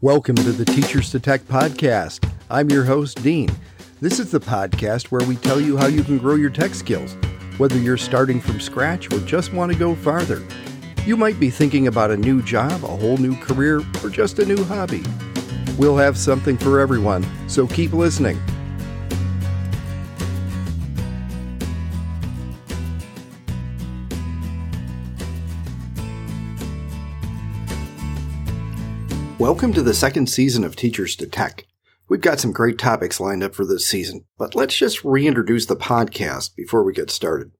Welcome to the Teachers to Tech podcast. I'm your host, Dean. This is the podcast where we tell you how you can grow your tech skills, whether you're starting from scratch or just want to go farther. You might be thinking about a new job, a whole new career, or just a new hobby. We'll have something for everyone, so keep listening. Welcome to the second season of Teachers to Tech. We've got some great topics lined up for this season, but let's just reintroduce the podcast before we get started.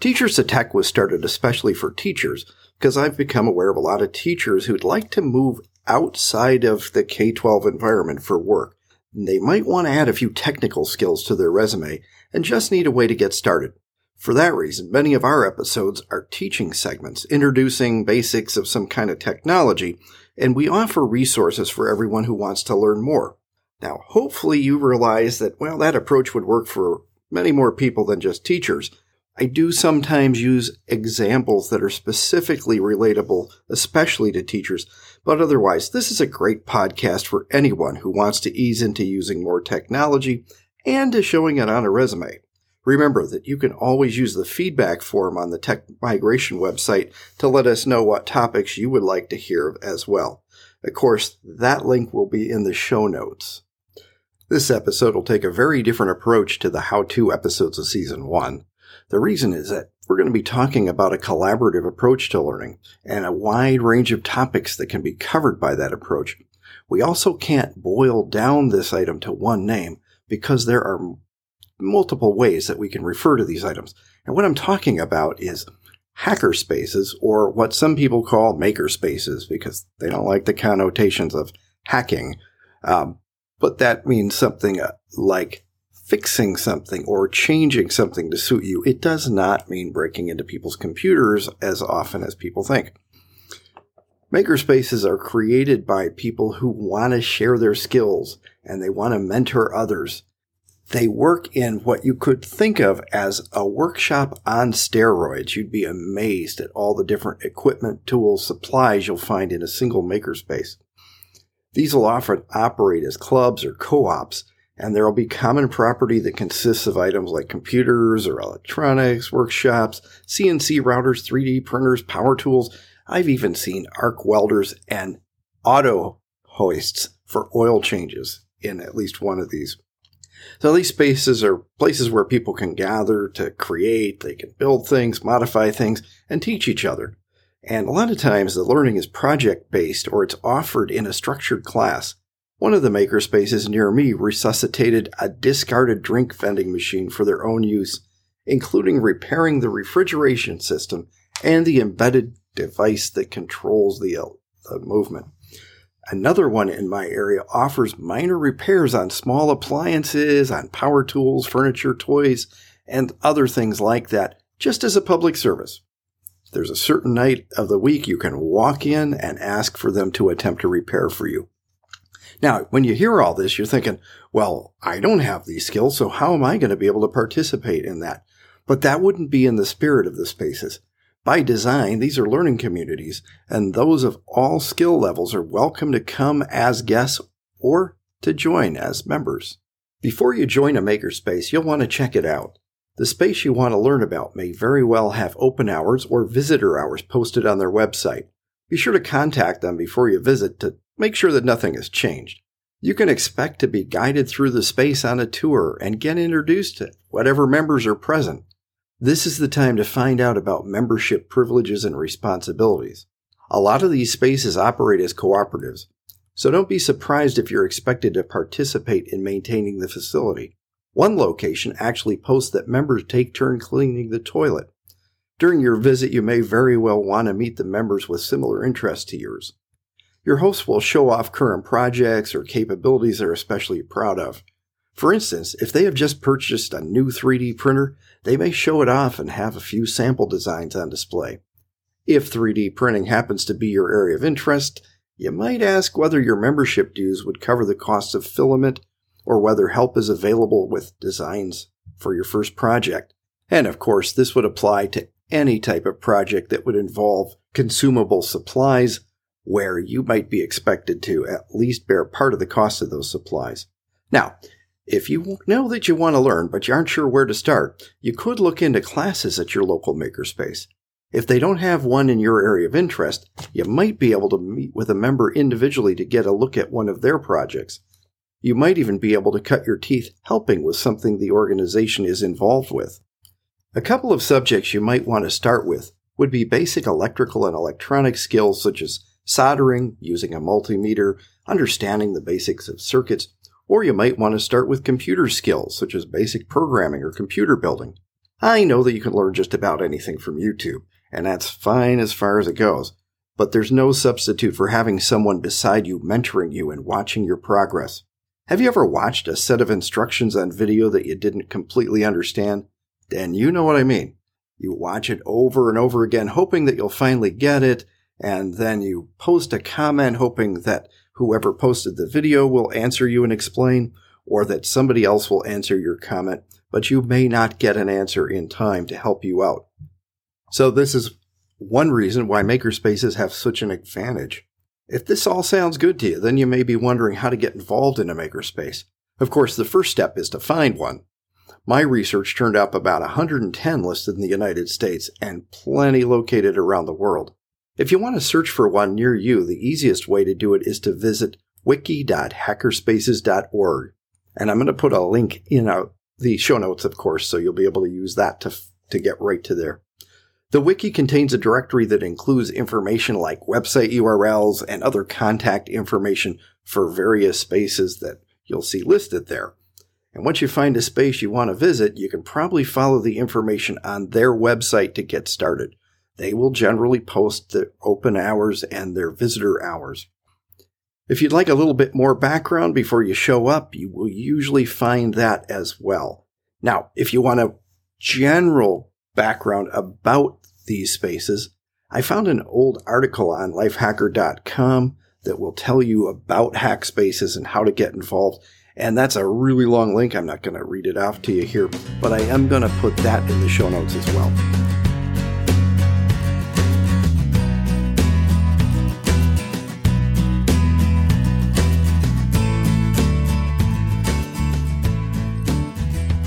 Teachers to Tech was started especially for teachers because I've become aware of a lot of teachers who'd like to move outside of the K 12 environment for work. They might want to add a few technical skills to their resume and just need a way to get started. For that reason, many of our episodes are teaching segments, introducing basics of some kind of technology and we offer resources for everyone who wants to learn more. Now, hopefully you realize that, well, that approach would work for many more people than just teachers. I do sometimes use examples that are specifically relatable, especially to teachers, but otherwise, this is a great podcast for anyone who wants to ease into using more technology and to showing it on a resume. Remember that you can always use the feedback form on the Tech Migration website to let us know what topics you would like to hear as well. Of course, that link will be in the show notes. This episode will take a very different approach to the how to episodes of season one. The reason is that we're going to be talking about a collaborative approach to learning and a wide range of topics that can be covered by that approach. We also can't boil down this item to one name because there are multiple ways that we can refer to these items. And what I'm talking about is hacker spaces or what some people call maker spaces because they don't like the connotations of hacking. Um, but that means something uh, like fixing something or changing something to suit you. It does not mean breaking into people's computers as often as people think. Makerspaces are created by people who want to share their skills and they want to mentor others they work in what you could think of as a workshop on steroids. You'd be amazed at all the different equipment, tools, supplies you'll find in a single makerspace. These will often operate as clubs or co-ops, and there will be common property that consists of items like computers or electronics, workshops, CNC routers, 3D printers, power tools. I've even seen arc welders and auto hoists for oil changes in at least one of these. So these spaces are places where people can gather to create, they can build things, modify things, and teach each other. And a lot of times the learning is project based or it's offered in a structured class. One of the maker spaces near me resuscitated a discarded drink vending machine for their own use, including repairing the refrigeration system and the embedded device that controls the, uh, the movement. Another one in my area offers minor repairs on small appliances, on power tools, furniture, toys, and other things like that, just as a public service. There's a certain night of the week you can walk in and ask for them to attempt a repair for you. Now, when you hear all this, you're thinking, well, I don't have these skills, so how am I going to be able to participate in that? But that wouldn't be in the spirit of the spaces. By design, these are learning communities, and those of all skill levels are welcome to come as guests or to join as members. Before you join a makerspace, you'll want to check it out. The space you want to learn about may very well have open hours or visitor hours posted on their website. Be sure to contact them before you visit to make sure that nothing has changed. You can expect to be guided through the space on a tour and get introduced to whatever members are present. This is the time to find out about membership privileges and responsibilities. A lot of these spaces operate as cooperatives, so don't be surprised if you're expected to participate in maintaining the facility. One location actually posts that members take turn cleaning the toilet. During your visit, you may very well want to meet the members with similar interests to yours. Your hosts will show off current projects or capabilities they're especially proud of. For instance, if they have just purchased a new 3D printer, they may show it off and have a few sample designs on display. If 3D printing happens to be your area of interest, you might ask whether your membership dues would cover the cost of filament or whether help is available with designs for your first project. And of course, this would apply to any type of project that would involve consumable supplies, where you might be expected to at least bear part of the cost of those supplies. Now, if you know that you want to learn but you aren't sure where to start, you could look into classes at your local makerspace. If they don't have one in your area of interest, you might be able to meet with a member individually to get a look at one of their projects. You might even be able to cut your teeth helping with something the organization is involved with. A couple of subjects you might want to start with would be basic electrical and electronic skills such as soldering, using a multimeter, understanding the basics of circuits, or you might want to start with computer skills, such as basic programming or computer building. I know that you can learn just about anything from YouTube, and that's fine as far as it goes, but there's no substitute for having someone beside you mentoring you and watching your progress. Have you ever watched a set of instructions on video that you didn't completely understand? Then you know what I mean. You watch it over and over again, hoping that you'll finally get it, and then you post a comment hoping that whoever posted the video will answer you and explain, or that somebody else will answer your comment, but you may not get an answer in time to help you out. So this is one reason why makerspaces have such an advantage. If this all sounds good to you, then you may be wondering how to get involved in a makerspace. Of course, the first step is to find one. My research turned up about 110 listed in the United States and plenty located around the world. If you want to search for one near you, the easiest way to do it is to visit wiki.hackerspaces.org. And I'm going to put a link in uh, the show notes, of course, so you'll be able to use that to, to get right to there. The wiki contains a directory that includes information like website URLs and other contact information for various spaces that you'll see listed there. And once you find a space you want to visit, you can probably follow the information on their website to get started they will generally post the open hours and their visitor hours. If you'd like a little bit more background before you show up, you will usually find that as well. Now, if you want a general background about these spaces, I found an old article on lifehacker.com that will tell you about hack spaces and how to get involved. And that's a really long link. I'm not going to read it off to you here, but I am going to put that in the show notes as well.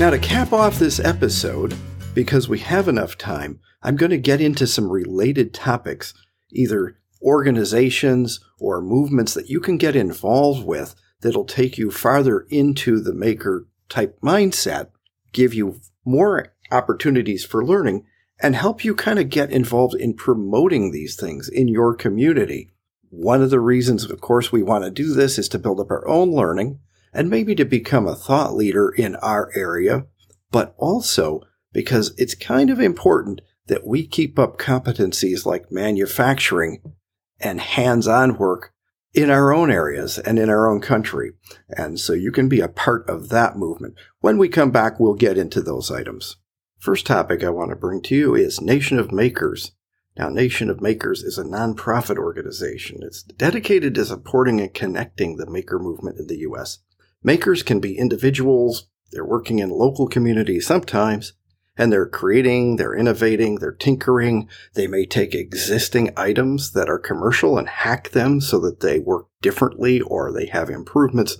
Now, to cap off this episode, because we have enough time, I'm going to get into some related topics, either organizations or movements that you can get involved with that'll take you farther into the maker type mindset, give you more opportunities for learning, and help you kind of get involved in promoting these things in your community. One of the reasons, of course, we want to do this is to build up our own learning and maybe to become a thought leader in our area, but also because it's kind of important that we keep up competencies like manufacturing and hands-on work in our own areas and in our own country. And so you can be a part of that movement. When we come back, we'll get into those items. First topic I want to bring to you is Nation of Makers. Now, Nation of Makers is a nonprofit organization. It's dedicated to supporting and connecting the maker movement in the U.S. Makers can be individuals, they're working in local communities sometimes, and they're creating, they're innovating, they're tinkering. They may take existing items that are commercial and hack them so that they work differently or they have improvements.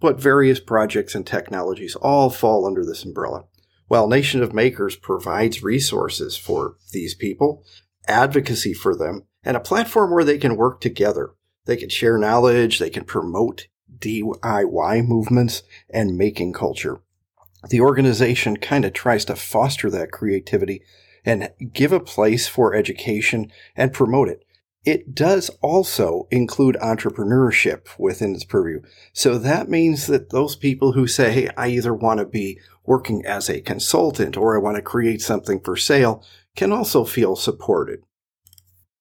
But various projects and technologies all fall under this umbrella. While Nation of Makers provides resources for these people, advocacy for them, and a platform where they can work together. They can share knowledge, they can promote DIY movements and making culture. The organization kind of tries to foster that creativity and give a place for education and promote it. It does also include entrepreneurship within its purview. So that means that those people who say, hey, I either want to be working as a consultant or I want to create something for sale can also feel supported.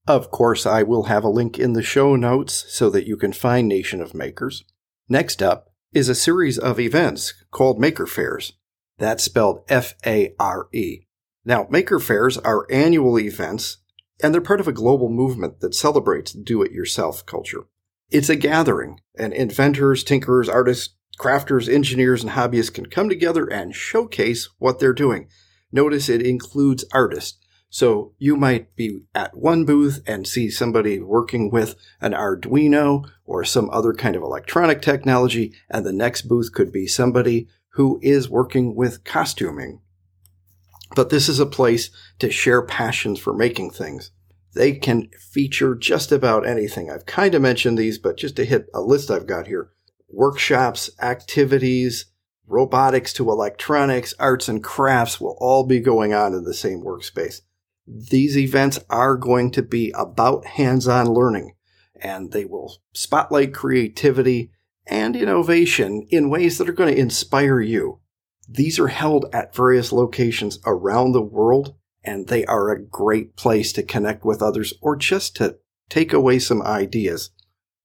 Of course, I will have a link in the show notes so that you can find Nation of Makers. Next up is a series of events called Maker Faires. That's spelled F A R E. Now, Maker Faires are annual events, and they're part of a global movement that celebrates do it yourself culture. It's a gathering, and inventors, tinkerers, artists, crafters, engineers, and hobbyists can come together and showcase what they're doing. Notice it includes artists So you might be at one booth and see somebody working with an Arduino or some other kind of electronic technology, and the next booth could be somebody who is working with costuming. But this is a place to share passions for making things. They can feature just about anything. I've kind of mentioned these, but just to hit a list I've got here workshops, activities, robotics to electronics, arts and crafts will all be going on in the same workspace. These events are going to be about hands-on learning and they will spotlight creativity and innovation in ways that are going to inspire you. These are held at various locations around the world and they are a great place to connect with others or just to take away some ideas.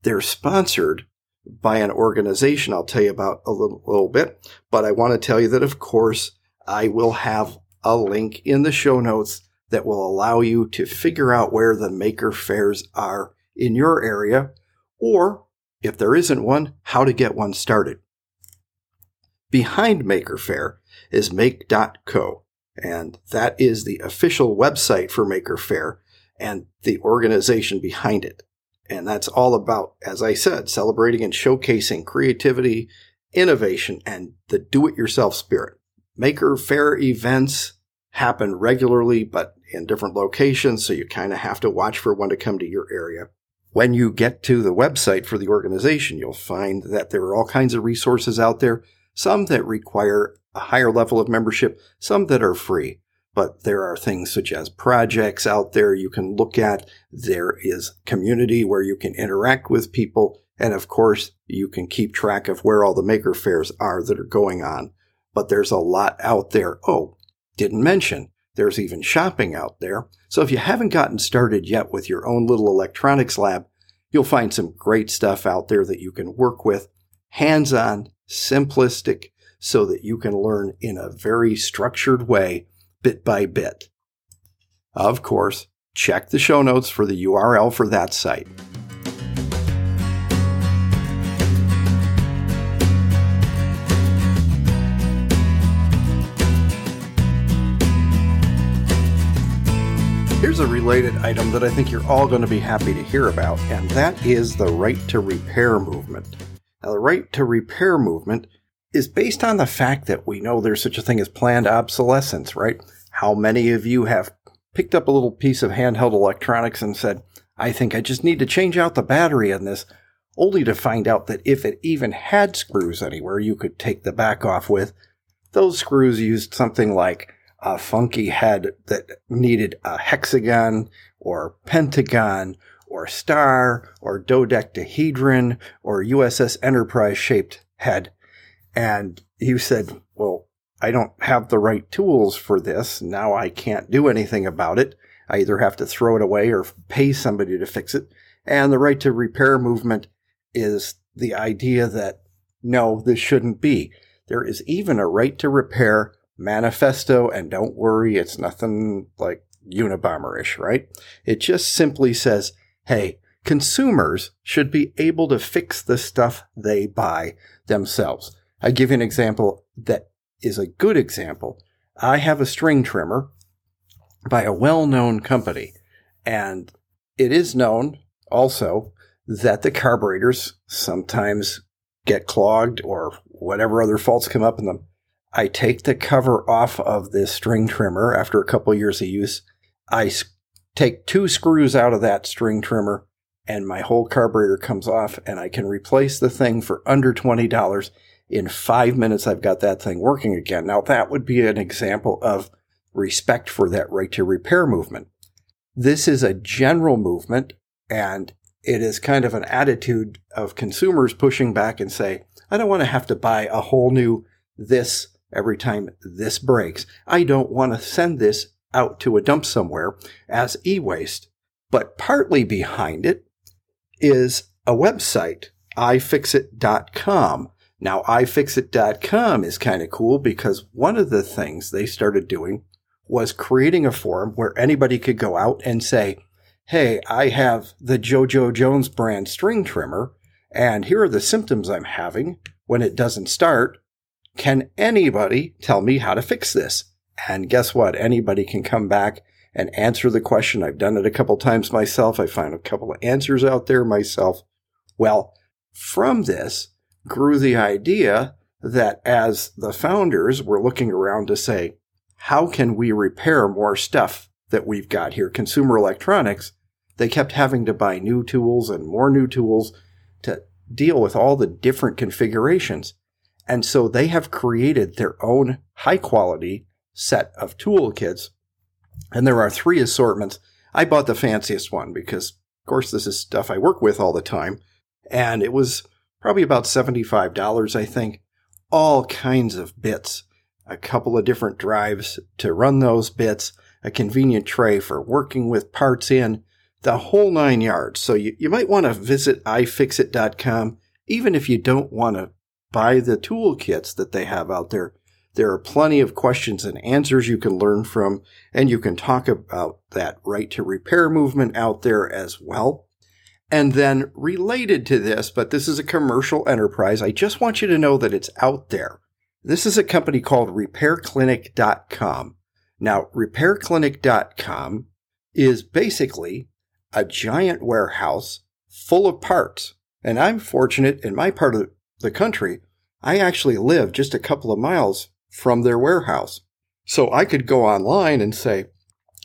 They're sponsored by an organization I'll tell you about a little, little bit. But I want to tell you that, of course, I will have a link in the show notes that will allow you to figure out where the Maker Faires are in your area, or if there isn't one, how to get one started. Behind Maker Faire is make.co, and that is the official website for Maker Faire and the organization behind it. And that's all about, as I said, celebrating and showcasing creativity, innovation, and the do it yourself spirit. Maker Faire events happen regularly, but in different locations, so you kind of have to watch for one to come to your area. When you get to the website for the organization, you'll find that there are all kinds of resources out there, some that require a higher level of membership, some that are free but there are things such as projects out there you can look at. There is community where you can interact with people. And of course, you can keep track of where all the Maker Faires are that are going on. But there's a lot out there. Oh, didn't mention there's even shopping out there. So if you haven't gotten started yet with your own little electronics lab, you'll find some great stuff out there that you can work with hands on, simplistic, so that you can learn in a very structured way bit by bit. Of course, check the show notes for the URL for that site. A related item that I think you're all going to be happy to hear about, and that is the right to repair movement. Now, the right to repair movement is based on the fact that we know there's such a thing as planned obsolescence, right? How many of you have picked up a little piece of handheld electronics and said, I think I just need to change out the battery in this, only to find out that if it even had screws anywhere you could take the back off with, those screws used something like a funky head that needed a hexagon or pentagon or star or dodecahedron or USS Enterprise shaped head. And you said, well, I don't have the right tools for this. Now I can't do anything about it. I either have to throw it away or pay somebody to fix it. And the right to repair movement is the idea that no, this shouldn't be. There is even a right to repair manifesto, and don't worry, it's nothing like Unabomber-ish, right? It just simply says, hey, consumers should be able to fix the stuff they buy themselves. I give you an example that is a good example. I have a string trimmer by a well known company, and it is known also that the carburetors sometimes get clogged or whatever other faults come up in them. I take the cover off of this string trimmer after a couple years of use. I take two screws out of that string trimmer and my whole carburetor comes off and I can replace the thing for under $20 in five minutes, I've got that thing working again. Now, that would be an example of respect for that right to repair movement. This is a general movement, and it is kind of an attitude of consumers pushing back and say, I don't want to have to buy a whole new this every time this breaks. I don't want to send this out to a dump somewhere as e waste. But partly behind it is a website, ifixit.com, now, iFixit.com is kind of cool because one of the things they started doing was creating a forum where anybody could go out and say, Hey, I have the JoJo Jones brand string trimmer, and here are the symptoms I'm having when it doesn't start. Can anybody tell me how to fix this? And guess what? Anybody can come back and answer the question. I've done it a couple times myself. I found a couple of answers out there myself. Well, from this grew the idea that as the founders were looking around to say, how can we repair more stuff that we've got here, consumer electronics, they kept having to buy new tools and more new tools to deal with all the different configurations. And so they have created their own high quality set of toolkits. And there are three assortments. I bought the fanciest one because, of course, this is stuff I work with all the time. And it was probably about $75, I think. All kinds of bits, a couple of different drives to run those bits, a convenient tray for working with parts in, the whole nine yards. So you, you might want to visit ifixit.com, even if you don't want to buy the toolkits that they have out there. There are plenty of questions and answers you can learn from, and you can talk about that right to repair movement out there as well. And then related to this, but this is a commercial enterprise, I just want you to know that it's out there. This is a company called repairclinic.com. Now, repairclinic.com is basically a giant warehouse full of parts. And I'm fortunate in my part of the country, I actually live just a couple of miles from their warehouse. So I could go online and say,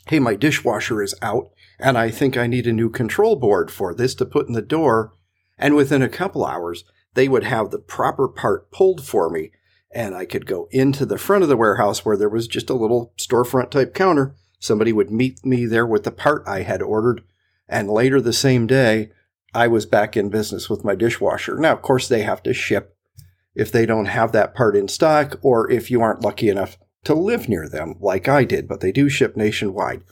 Hey, my dishwasher is out and I think I need a new control board for this to put in the door. And within a couple hours, they would have the proper part pulled for me. And I could go into the front of the warehouse where there was just a little storefront type counter. Somebody would meet me there with the part I had ordered. And later the same day, I was back in business with my dishwasher. Now, of course, they have to ship if they don't have that part in stock or if you aren't lucky enough to live near them like I did, but they do ship nationwide.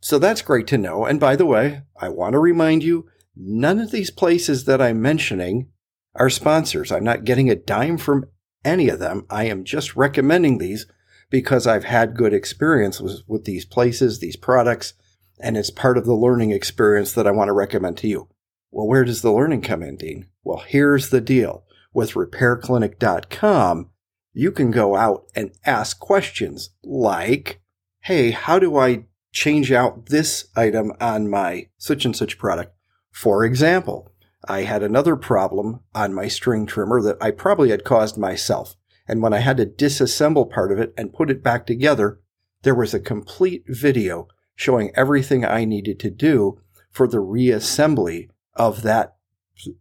So that's great to know. And by the way, I want to remind you none of these places that I'm mentioning are sponsors. I'm not getting a dime from any of them. I am just recommending these because I've had good experiences with these places, these products, and it's part of the learning experience that I want to recommend to you. Well, where does the learning come in, Dean? Well, here's the deal. With repairclinic.com, you can go out and ask questions like, Hey, how do I change out this item on my such and such product. For example, I had another problem on my string trimmer that I probably had caused myself. And when I had to disassemble part of it and put it back together, there was a complete video showing everything I needed to do for the reassembly of that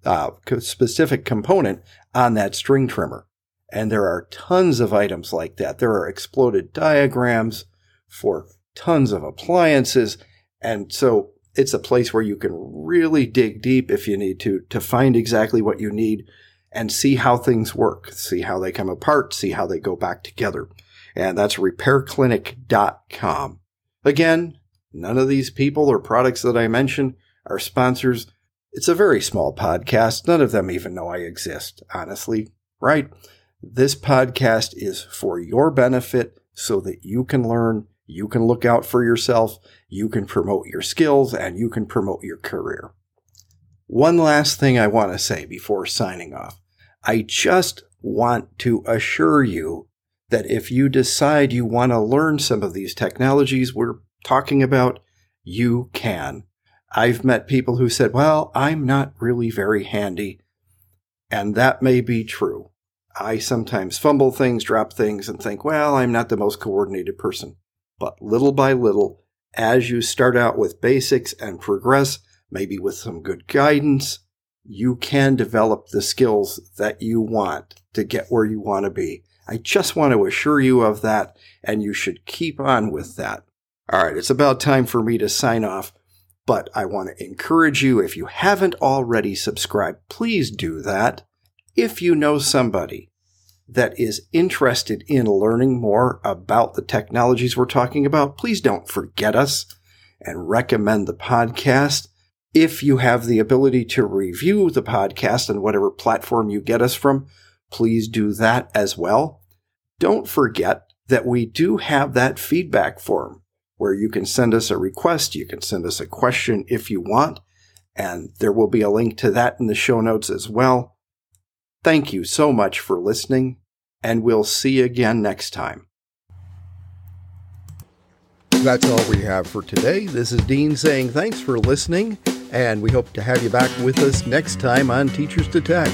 uh, specific component on that string trimmer. And there are tons of items like that. There are exploded diagrams for tons of appliances. And so it's a place where you can really dig deep if you need to, to find exactly what you need and see how things work, see how they come apart, see how they go back together. And that's repairclinic.com. Again, none of these people or products that I mentioned are sponsors. It's a very small podcast. None of them even know I exist, honestly, right? This podcast is for your benefit so that you can learn you can look out for yourself, you can promote your skills, and you can promote your career. One last thing I want to say before signing off. I just want to assure you that if you decide you want to learn some of these technologies we're talking about, you can. I've met people who said, well, I'm not really very handy. And that may be true. I sometimes fumble things, drop things, and think, well, I'm not the most coordinated person. But little by little, as you start out with basics and progress, maybe with some good guidance, you can develop the skills that you want to get where you want to be. I just want to assure you of that, and you should keep on with that. All right, it's about time for me to sign off, but I want to encourage you if you haven't already subscribed, please do that. If you know somebody that is interested in learning more about the technologies we're talking about, please don't forget us and recommend the podcast. If you have the ability to review the podcast on whatever platform you get us from, please do that as well. Don't forget that we do have that feedback form where you can send us a request. You can send us a question if you want, and there will be a link to that in the show notes as well. Thank you so much for listening and we'll see you again next time. That's all we have for today. This is Dean saying thanks for listening, and we hope to have you back with us next time on Teachers to Tech.